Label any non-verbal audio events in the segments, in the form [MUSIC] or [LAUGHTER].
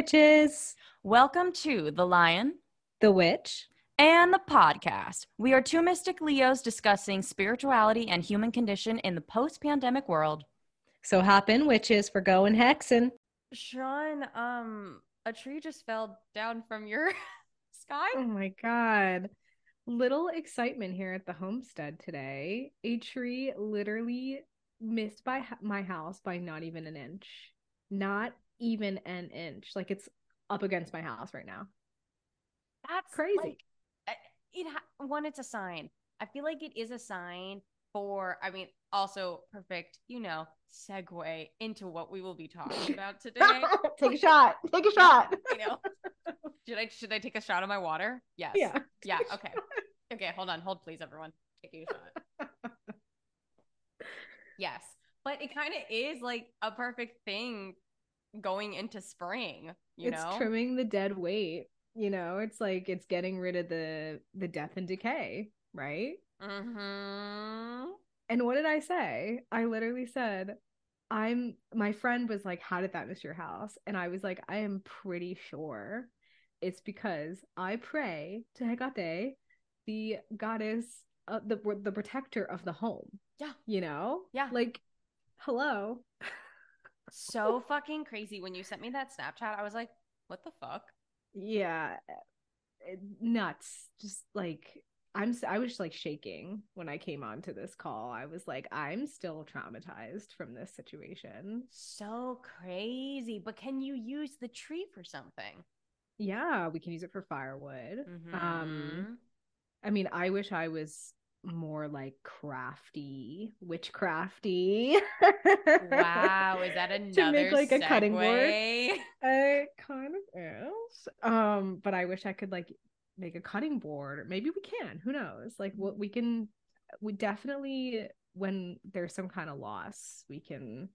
Hey, witches. Welcome to The Lion The Witch. and the podcast. We are two mystic Leos discussing spirituality and human condition in the post pandemic world. So hop in, witches, for going hexing. Sean, um, a tree just fell down from your [LAUGHS] sky. Oh my God. Little excitement here at the homestead today. A tree literally missed by my house by not even an inch. Not even an inch. Like it's up against my house right now. That's Crazy. like, it one, it's a sign. I feel like it is a sign for. I mean, also perfect. You know, segue into what we will be talking [LAUGHS] about today. [LAUGHS] Take a shot. Take a [LAUGHS] shot. you know, should I should I take a shot of my water? Yes. Yeah. Yeah. Okay. Okay. Hold on. Hold, please, everyone. Taking a shot. Yes, but it kind of is like a perfect thing going into spring. You know. it's know. trimming the dead weight. You know, it's like it's getting rid of the the death and decay, right? Mm-hmm. And what did I say? I literally said, I'm my friend was like, How did that miss your house? And I was like, I am pretty sure it's because I pray to Hecate, the goddess, uh, the the protector of the home. Yeah. You know? Yeah. Like, hello. So fucking crazy. When you sent me that Snapchat, I was like, "What the fuck?" Yeah. eh, Nuts. Just like I'm I was like shaking when I came onto this call. I was like, I'm still traumatized from this situation. So crazy. But can you use the tree for something? Yeah, we can use it for firewood. Um, Mhm. I mean, I wish I was more like crafty, witchcrafty. [LAUGHS] Wow, is that another to make like a cutting board? segue? [LAUGHS] It kind of is. Um, but I wish I could like make a cutting board, maybe we can. Who knows? Like, what we can, we definitely when there's some kind of loss, we can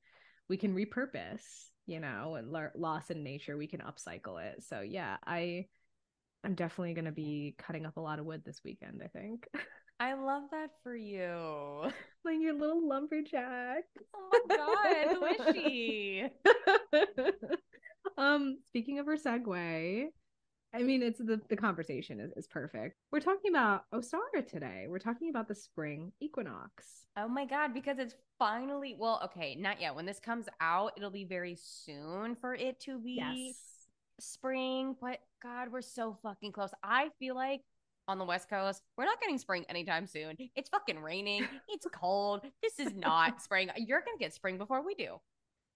we can repurpose. You know, and lo- loss in nature, we can upcycle it. So yeah, I I'm definitely gonna be cutting up a lot of wood this weekend. I think, [LAUGHS] I love that for you. [LAUGHS] [LAUGHS] like your little lumberjack. Oh my god, who is she? [LAUGHS] um, speaking of her segue, I mean, it's the the conversation is, is perfect. We're talking about Ostara today. We're talking about the spring equinox. Oh my god, because it's finally well, okay, not yet. When this comes out, it'll be very soon for it to be spring, but God, we're so fucking close. I feel like on the West Coast, we're not getting spring anytime soon. It's fucking raining. It's cold. This is not [LAUGHS] spring. You're gonna get spring before we do.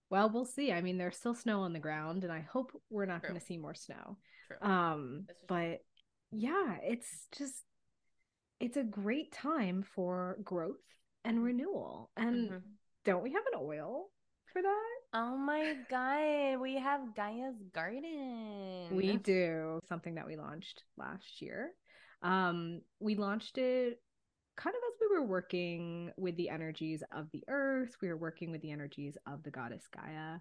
Well, we'll see. I mean, there's still snow on the ground, and I hope we're not going to see more snow. True. Um, but yeah, it's just it's a great time for growth and renewal. And Mhm. don't we have an oil for that? Oh my god, we have Gaia's Garden. We do something that we launched last year. Um, we launched it kind of as we were working with the energies of the earth. We were working with the energies of the goddess Gaia,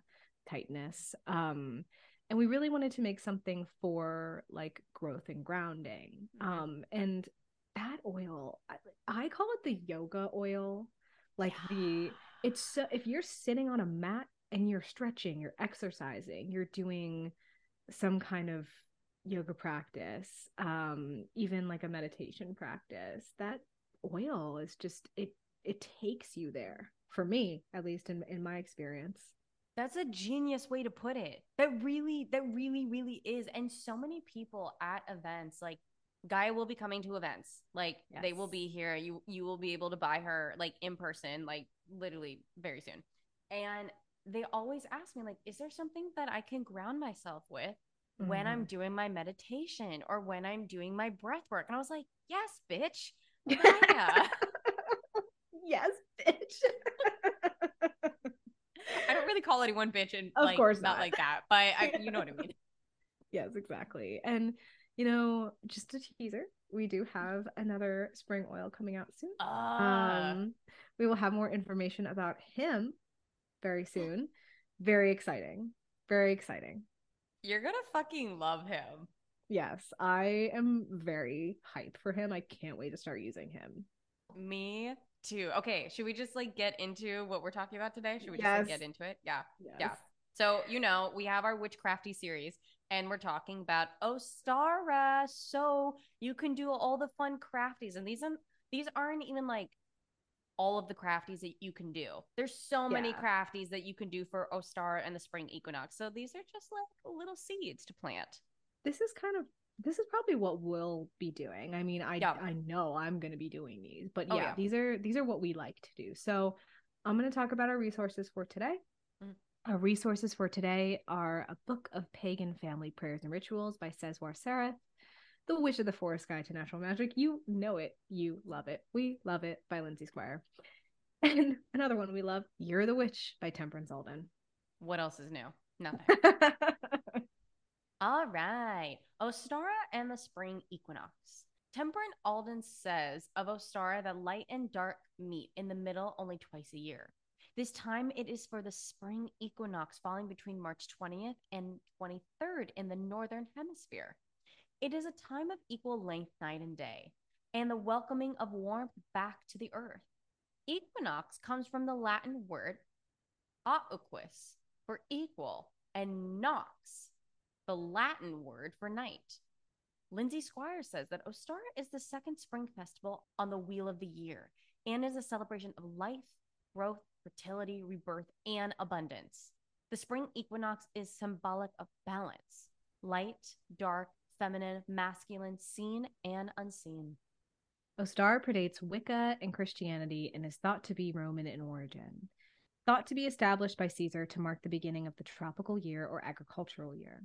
tightness. Um, and we really wanted to make something for like growth and grounding. Mhm. Um, and that oil, I, I call it the yoga oil. Like the it's so if you're sitting on a mat and you're stretching, you're exercising, you're doing some kind of yoga practice, um, even like a meditation practice, that oil is just it it takes you there. For me, at least in in my experience. That's a genius way to put it. That really, that really, really is. And so many people at events, like Gaia will be coming to events. Like they will be here. You you will be able to buy her like in person, like literally very soon. And they always ask me, like, is there something that I can ground myself with when I'm doing my meditation or when I'm doing my breath work? And I was like, yes, bitch. Gaia. [LAUGHS] yes, bitch. I don't really call anyone bitch and Of like course not not. like that, but I, [LAUGHS] you know what I mean. yes, exactly. And you know, just a teaser, we do have another spring oil coming out soon. Ah. Um, we will have more information about him very soon. Very exciting. Very exciting. You're gonna fucking love him. Yes, I am very hyped for him. I can't wait to start using him. Me too. Okay, should we just like get into what we're talking about today? Should we just like, get into it? Yeah. Yes. Yeah. So, you know, we have our witchcrafty series and we're talking about Ostara. So you can do all the fun crafties. And these, aren't these aren't even like all of the crafties that you can do. There's so many crafties that you can do for Ostara and the spring equinox. So these are just like little seeds to plant. This is kind of this is probably what we'll be doing. I mean, I Yeah. I know I'm going to be doing these, but Oh, yeah, yeah. these are these are what we like to do. So, I'm going to talk about our resources for today. Mhm. Our resources for today are a book of pagan family prayers and rituals by Ceisiwr Serith, The Witch of the Forest Guide to Natural Magick. You know it, you love it. We love it by Lindsay Squire. [LAUGHS] And another one we love, Year of the Witch by Temperance Alden. What else is new? Nothing. [LAUGHS] All right. Ostara and the spring equinox. Temperance Alden says of Ostara that light and dark meet in the middle only twice a year. This time it is for the spring equinox falling between March 20th and 23rd in the northern hemisphere. It is a time of equal length night and day, and the welcoming of warmth back to the earth. Equinox comes from the Latin word aequus for equal and nox, the Latin word for night. Lindsay Squire says that Ostara is the second spring festival on the wheel of the year and is a celebration of life, growth, fertility, rebirth, and abundance. The spring equinox is symbolic of balance light, dark, feminine, masculine, seen, and unseen. Ostar predates Wicca and Christianity and is thought to be Roman in origin. Thought to be established by Caesar to mark the beginning of the tropical year or agricultural year.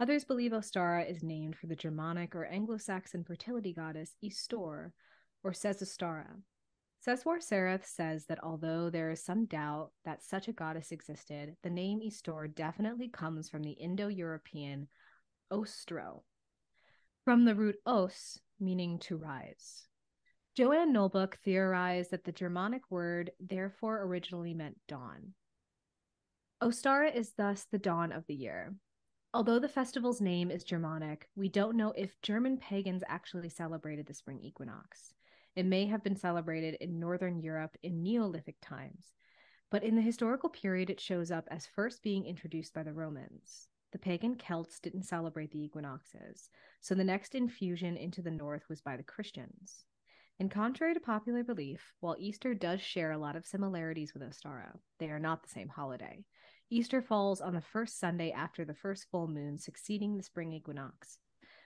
Others believe Ostara is named for the Germanic or Anglo Saxon fertility goddess Eostre, or Sesostara. Ceisiwr Serith says that although there is some doubt that such a goddess existed, the name Eostre definitely comes from the Indo European ostro, from the root os, meaning to rise. Joanne Nolbuck theorized that the Germanic word therefore originally meant dawn. Ostara is thus the dawn of the year. Although the festival's name is Germanic, we don't know if German pagans actually celebrated the spring equinox. It may have been celebrated in Northern Europe in Neolithic times, but in the historical period it shows up as first being introduced by the Romans. The pagan Celts didn't celebrate the equinoxes, so the next infusion into the north was by the Christians. And contrary to popular belief, while Easter does share a lot of similarities with Ostara, they are not the same holiday. Easter falls on the first Sunday after the first full moon succeeding the spring equinox,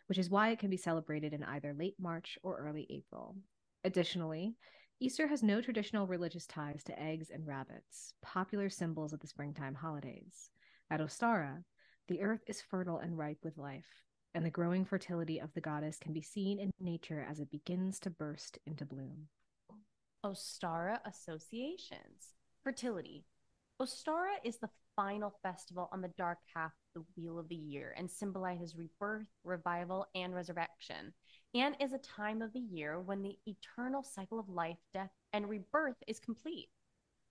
which is why it can be celebrated in either late March or early April. Additionally, Easter has no traditional religious ties to eggs and rabbits, popular symbols of the springtime holidays. At Ostara, the earth is fertile and ripe with life, and the growing fertility of the goddess can be seen in nature as it begins to burst into bloom. Ostara associations. Fertility. Ostara is the final festival on the dark half of the wheel of the year and symbolizes rebirth, revival, and resurrection, and is a time of the year when the eternal cycle of life, death, and rebirth is complete.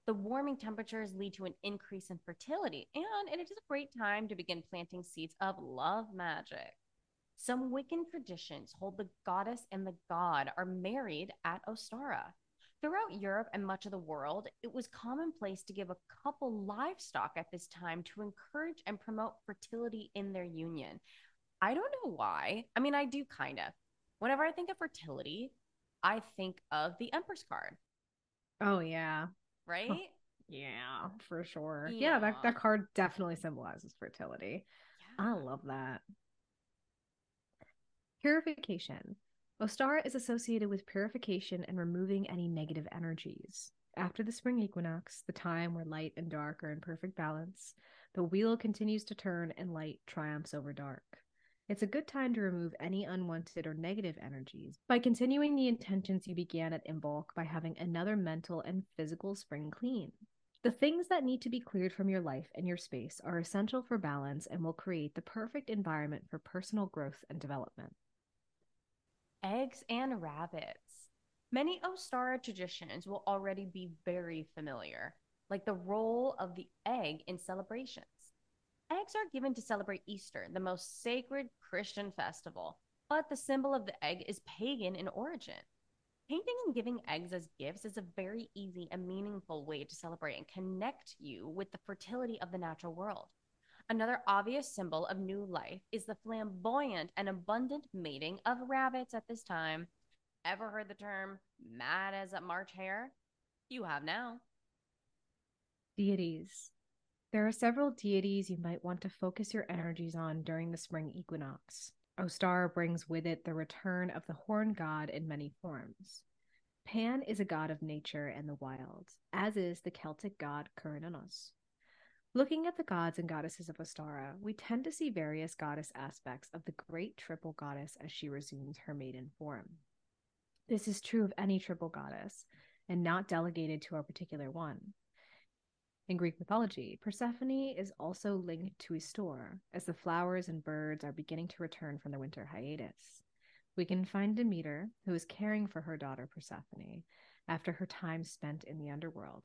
The warming temperatures lead to an increase in fertility, and it is a great time to begin planting seeds of love magic. Some Wiccan traditions hold the goddess and the god are married at Ostara. Throughout Europe and much of the world, it was commonplace to give a couple livestock at this time to encourage and promote fertility in their union. I don't know why. I mean, I do kind of. Whenever I think of fertility, I think of the Empress card, Oh yeah. Right? Yeah, for sure. Yeah, that, Yeah. that card definitely symbolizes fertility. I love that. Purification. Ostara is associated with purification and removing any negative energies. After the spring equinox, the time where light and dark are in perfect balance, the wheel continues to turn and light triumphs over dark. It's a good time to remove any unwanted or negative energies by continuing the intentions you began at Imbolc by having another mental and physical spring clean. The things that need to be cleared from your life and your space are essential for balance and will create the perfect environment for personal growth and development. Eggs and rabbits. Many Ostara traditions will already be very familiar, like the role of the egg in celebrations. Eggs are given to celebrate Easter, the most sacred Christian festival, but the symbol of the egg is pagan in origin. Painting and giving eggs as gifts is a very easy and meaningful way to celebrate and connect you with the fertility of the natural world. Another obvious symbol of new life is the flamboyant and abundant mating of rabbits at this time. Ever heard the term mad as a March hare? You have now. Deities. There are several deities you might want to focus your energies on during the spring equinox. Ostara brings with it the return of the horn god in many forms. Pan is a god of nature and the wild, as is the Celtic god Cernunnos. Looking at the gods and goddesses of Ostara, we tend to see various goddess aspects of the great triple goddess as she resumes her maiden form. This is true of any triple goddess, and not delegated to a particular one. In Greek mythology, Persephone is also linked to Eostre, as the flowers and birds are beginning to return from their winter hiatus. We can find Demeter, who is caring for her daughter Persephone after her time spent in the underworld.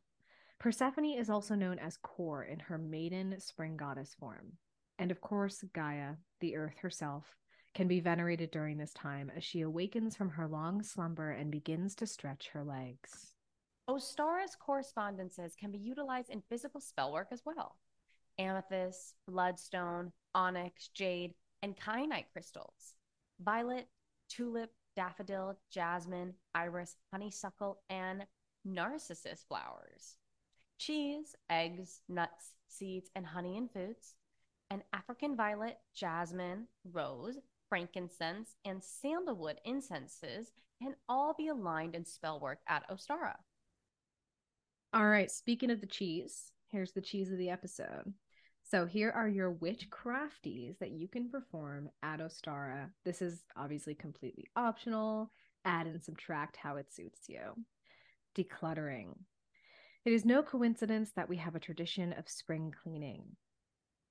Persephone is also known as Kore in her maiden spring goddess form. And of course, Gaia, the earth herself, can be venerated during this time as she awakens from her long slumber and begins to stretch her legs. Ostara's correspondences can be utilized in physical spellwork as well. Amethyst, bloodstone, onyx, jade, and kyanite crystals. Violet, tulip, daffodil, jasmine, iris, honeysuckle, and narcissus flowers cheese, eggs, nuts, seeds, and honey and foods, and African violet, jasmine, rose, frankincense, and sandalwood incenses can all be aligned in spellwork at Ostara. All right, speaking of the cheese, here's the cheese of the episode. So here are your witch crafties that you can perform at Ostara. This is obviously completely optional. Add and subtract how it suits you. Decluttering. It is no coincidence that we have a tradition of spring cleaning.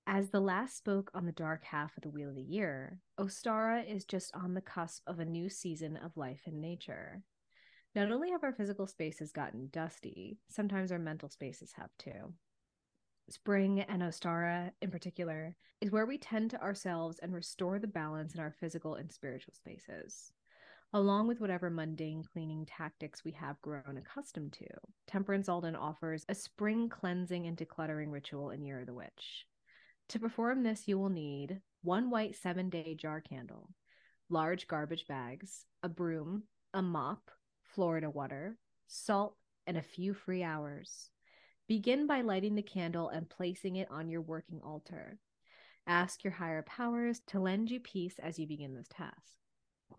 As the last spoke on the dark half of the wheel of the year, Ostara is just on the cusp of a new season of life in nature. Not only have our physical spaces gotten dusty, sometimes our mental spaces have too. Spring and Ostara, in particular, is where we tend to ourselves and restore the balance in our physical and spiritual spaces along with whatever mundane cleaning tactics we have grown accustomed to. Temperance Alden offers a spring cleansing and decluttering ritual in Year of the Witch. To perform this, you will need one white seven day jar candle, large garbage bags, a broom, a mop, Florida water, salt, and a few free hours. Begin by lighting the candle and placing it on your working altar. Ask your higher powers to lend you peace as you begin this task.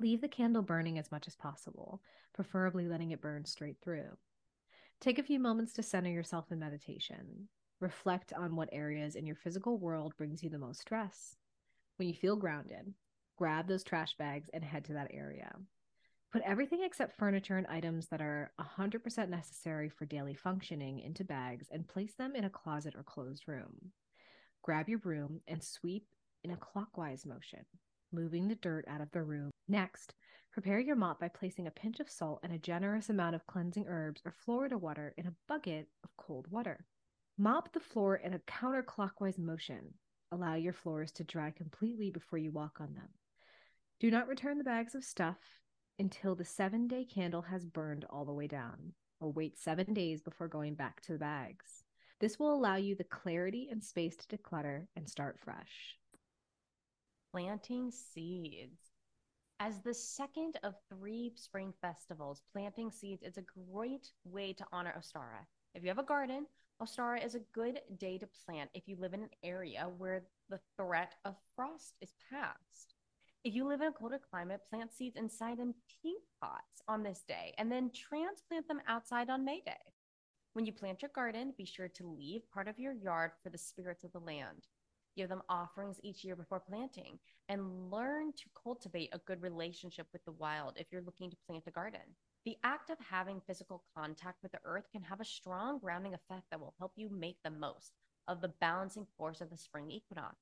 Leave the candle burning as much as possible, preferably letting it burn straight through. Take a few moments to center yourself in meditation. Reflect on what areas in your physical world brings you the most stress. When you feel grounded, grab those trash bags and head to that area. Put everything except furniture and items that are 100% necessary for daily functioning into bags and place them in a closet or closed room. Grab your broom and sweep in a clockwise motion moving the dirt out of the room. Next, prepare your mop by placing a pinch of salt and a generous amount of cleansing herbs or Florida water in a bucket of cold water. Mop the floor in a counterclockwise motion. Allow your floors to dry completely before you walk on them. Do not return the bags of stuff until the seven day candle has burned all the way down, or wait seven days before going back to the bags. This will allow you the clarity and space to declutter and start fresh planting seeds. As the second of three spring festivals, planting seeds is a great way to honor Ostara. If you have a garden, Ostara is a good day to plant if you live in an area where the threat of frost is past. If you live in a colder climate, plant seeds inside in peat pots on this day and then transplant them outside on May Day. When you plant your garden, be sure to leave part of your yard for the spirits of the land give them offerings each year before planting, and learn to cultivate a good relationship with the wild if you're looking to plant a garden. The act of having physical contact with the earth can have a strong grounding effect that will help you make the most of the balancing force of the spring equinox.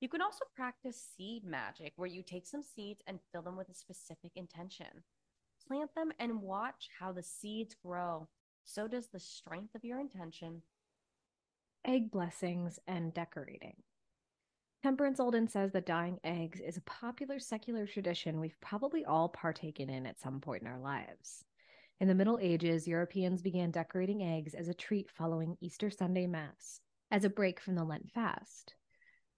You can also practice seed magic, where you take some seeds and fill them with a specific intention. Plant them and watch how the seeds grow. So does the strength of your intention. Egg blessings and decorating. Temperance Alden says that dyeing eggs is a popular secular tradition we've probably all partaken in at some point in our lives. In the Middle Ages, Europeans began decorating eggs as a treat following Easter Sunday Mass, as a break from the Lent fast.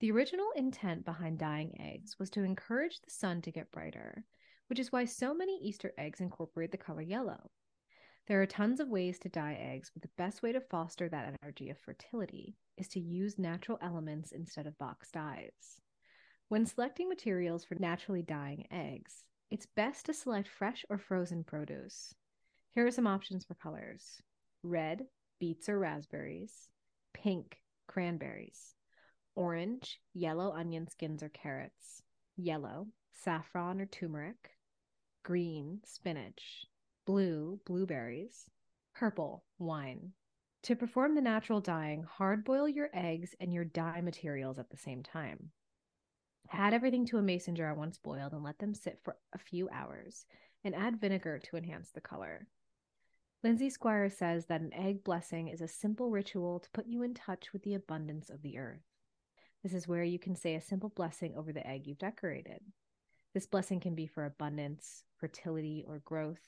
The original intent behind dyeing eggs was to encourage the sun to get brighter, which is why so many Easter eggs incorporate the color yellow. There are tons of ways to dye eggs, but the best way to foster that energy of fertility is to use natural elements instead of box dyes. When selecting materials for naturally dyeing eggs, it's best to select fresh or frozen produce. Here are some options for colors red, beets or raspberries, pink, cranberries, orange, yellow onion skins or carrots, yellow, saffron or turmeric, green, spinach, blue, blueberries, purple, wine. To perform the natural dyeing, hard boil your eggs and your dye materials at the same time. Add everything to a mason jar once boiled and let them sit for a few hours, and add vinegar to enhance the color. Lindsay Squire says that an egg blessing is a simple ritual to put you in touch with the abundance of the earth. This is where you can say a simple blessing over the egg you've decorated. This blessing can be for abundance, fertility, or growth,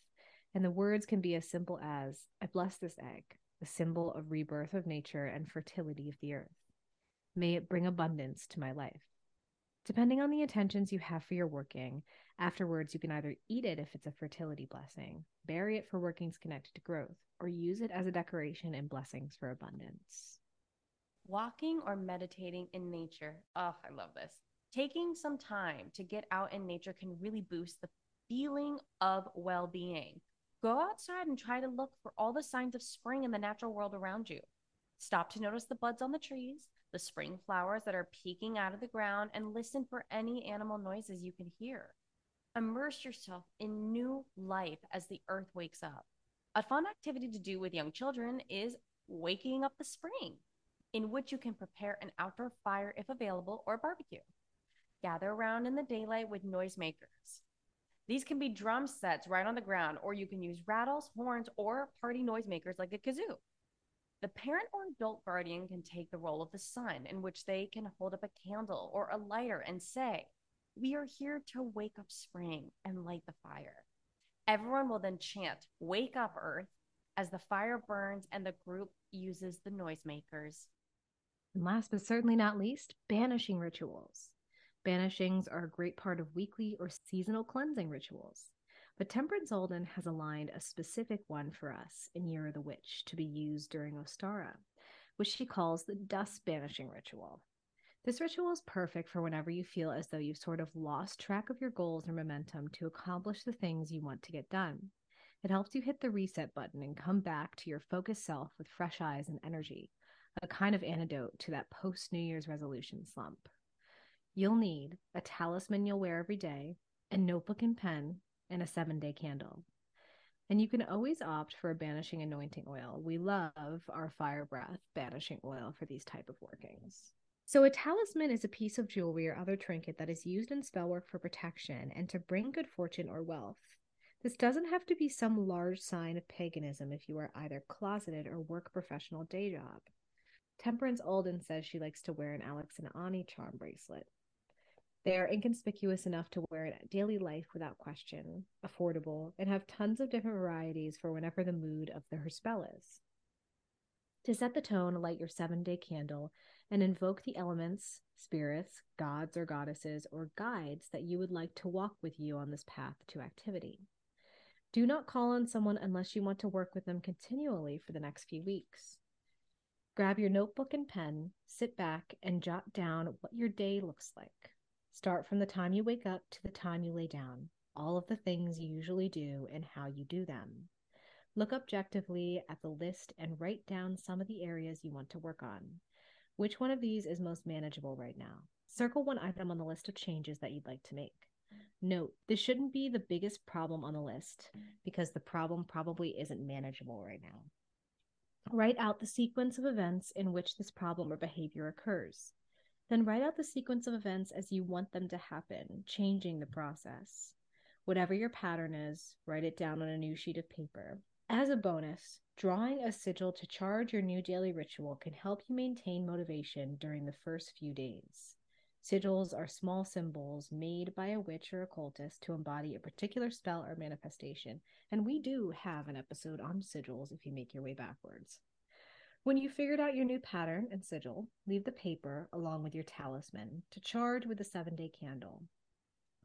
and the words can be as simple as I bless this egg, the symbol of rebirth of nature and fertility of the earth. May it bring abundance to my life. Depending on the intentions you have for your working, afterwards you can either eat it if it's a fertility blessing, bury it for workings connected to growth, or use it as a decoration and blessings for abundance. Walking or meditating in nature. Oh, I love this. Taking some time to get out in nature can really boost the feeling of well being. Go outside and try to look for all the signs of spring in the natural world around you. Stop to notice the buds on the trees, the spring flowers that are peeking out of the ground, and listen for any animal noises you can hear. Immerse yourself in new life as the earth wakes up. A fun activity to do with young children is waking up the spring, in which you can prepare an outdoor fire if available or barbecue. Gather around in the daylight with noisemakers. These can be drum sets right on the ground, or you can use rattles, horns, or party noisemakers like a kazoo. The parent or adult guardian can take the role of the sun, in which they can hold up a candle or a lighter and say, We are here to wake up spring and light the fire. Everyone will then chant, Wake up, Earth, as the fire burns and the group uses the noisemakers. And last but certainly not least, banishing rituals. Banishings are a great part of weekly or seasonal cleansing rituals. But Temperance Alden has aligned a specific one for us in Year of the Witch to be used during Ostara, which she calls the dust banishing ritual. This ritual is perfect for whenever you feel as though you've sort of lost track of your goals or momentum to accomplish the things you want to get done. It helps you hit the reset button and come back to your focused self with fresh eyes and energy, a kind of antidote to that post New Year's resolution slump. You'll need a talisman you'll wear every day, a notebook and pen, and a seven day candle. And you can always opt for a banishing anointing oil. We love our fire breath banishing oil for these type of workings. So a talisman is a piece of jewelry or other trinket that is used in spellwork for protection and to bring good fortune or wealth. This doesn't have to be some large sign of paganism if you are either closeted or work professional day job. Temperance Alden says she likes to wear an Alex and Ani charm bracelet. They are inconspicuous enough to wear in daily life without question, affordable, and have tons of different varieties for whenever the mood of the, her spell is. To set the tone, light your seven day candle and invoke the elements, spirits, gods or goddesses, or guides that you would like to walk with you on this path to activity. Do not call on someone unless you want to work with them continually for the next few weeks. Grab your notebook and pen, sit back, and jot down what your day looks like. Start from the time you wake up to the time you lay down, all of the things you usually do and how you do them. Look objectively at the list and write down some of the areas you want to work on. Which one of these is most manageable right now? Circle one item on the list of changes that you'd like to make. Note, this shouldn't be the biggest problem on the list because the problem probably isn't manageable right now. Write out the sequence of events in which this problem or behavior occurs. Then write out the sequence of events as you want them to happen, changing the process. Whatever your pattern is, write it down on a new sheet of paper. As a bonus, drawing a sigil to charge your new daily ritual can help you maintain motivation during the first few days. Sigils are small symbols made by a witch or occultist to embody a particular spell or manifestation, and we do have an episode on sigils if you make your way backwards. When you figured out your new pattern and sigil, leave the paper along with your talisman to charge with a seven day candle.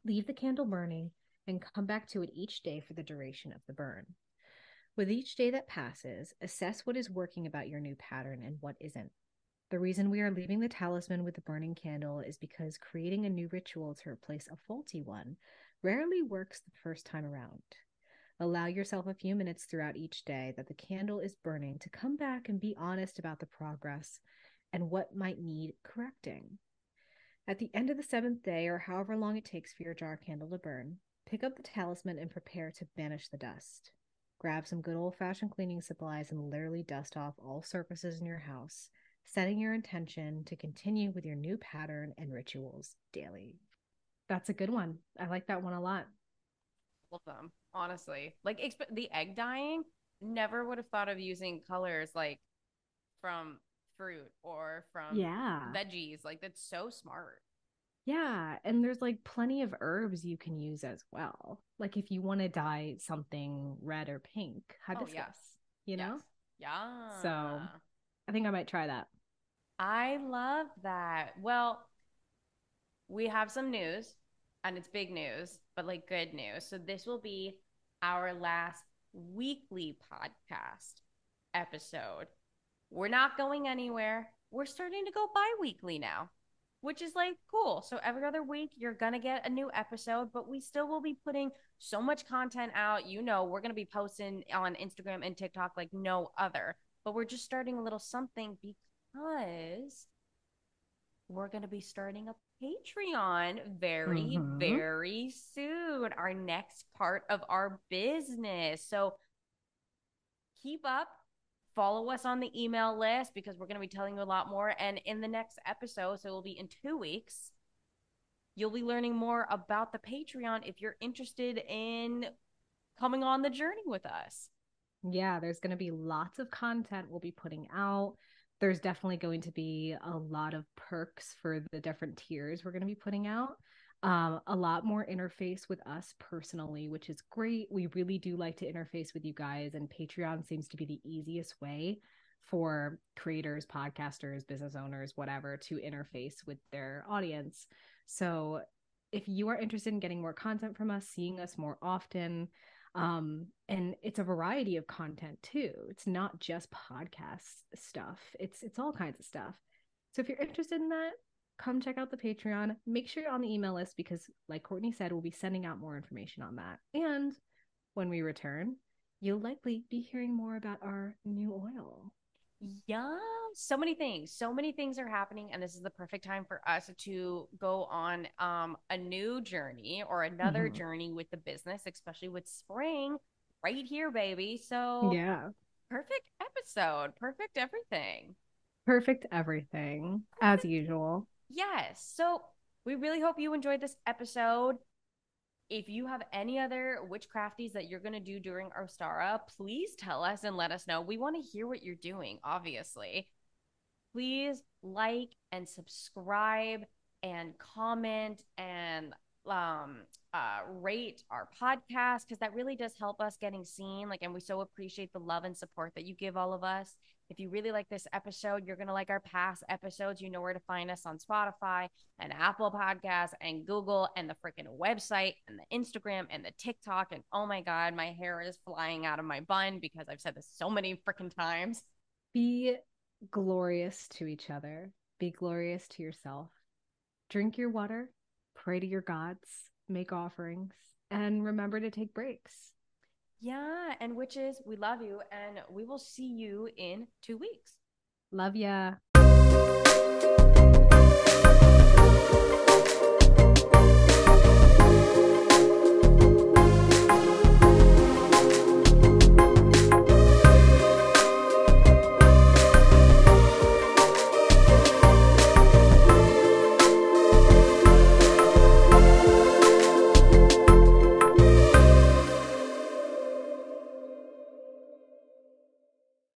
Leave the candle burning and come back to it each day for the duration of the burn. With each day that passes, assess what is working about your new pattern and what isn't. The reason we are leaving the talisman with the burning candle is because creating a new ritual to replace a faulty one rarely works the first time around. Allow yourself a few minutes throughout each day that the candle is burning to come back and be honest about the progress and what might need correcting. At the end of the seventh day, or however long it takes for your jar candle to burn, pick up the talisman and prepare to banish the dust. Grab some good old fashioned cleaning supplies and literally dust off all surfaces in your house setting your intention to continue with your new pattern and rituals daily. That's a good one. I like that one a lot. Love them, honestly. Like exp- the egg dyeing, never would have thought of using colors like from fruit or from yeah veggies. Like that's so smart. Yeah, and there's like plenty of herbs you can use as well. Like if you want to dye something red or pink, oh, hibiscus. Oh, yes. You know? Yes. Yeah. So I think I might try that. I love that. Well, we have some news, and it's big news, but like good news. So this will be our last weekly podcast episode. We're not going anywhere. We're starting to go bi weekly now, which is like cool. So every other week, you're going to get a new episode, but we still will be putting so much content out. You know, we're going to be posting on Instagram and TikTok like no other but we're just starting a little something because we're going to be starting a Patreon very, mm-hmm. very soon. Our next part of our business. So keep up, follow us on the email list because we're going to be telling you a lot more. And in the next episode, so it will be in two weeks, you'll be learning more about the Patreon if you're interested in coming on the journey with us. Yeah, there's going to be lots of content we'll be putting out. There's definitely going to be a lot of perks for the different tiers we're going to be putting out. Um, a lot more interface with us personally, which is great. We really do like to interface with you guys, and Patreon seems to be the easiest way for creators, podcasters, business owners, whatever, to interface with their audience. So, if you are interested in getting more content from us, seeing us more often, um and it's a variety of content too. It's not just podcast stuff. It's it's all kinds of stuff. So if you're interested in that come check out the patreon. Make sure you're on the email list because like courtney said we'll be sending out more information on that. And when we return you'll likely be hearing more about our new oil yeah, so many things. So many things are happening and this is the perfect time for us to go on um a new journey or another mm-hmm. journey with the business, especially with spring right here, baby. So Yeah. Perfect episode. Perfect everything. Perfect everything as usual. Yes. So we really hope you enjoyed this episode if you have any other witchcrafties that you're going to do during Ostara, please tell us and let us know. We want to hear what you're doing, obviously. Please like and subscribe and comment and um uh rate our podcast because that really does help us getting seen like and we so appreciate the love and support that you give all of us if you really like this episode, you're going to like our past episodes. You know where to find us on Spotify and Apple Podcasts and Google and the freaking website and the Instagram and the TikTok. And oh my God, my hair is flying out of my bun because I've said this so many freaking times. Be glorious to each other, be glorious to yourself. Drink your water, pray to your gods, make offerings, and remember to take breaks. Yeah. And witches, we love you. And we will see you in two weeks. Love ya.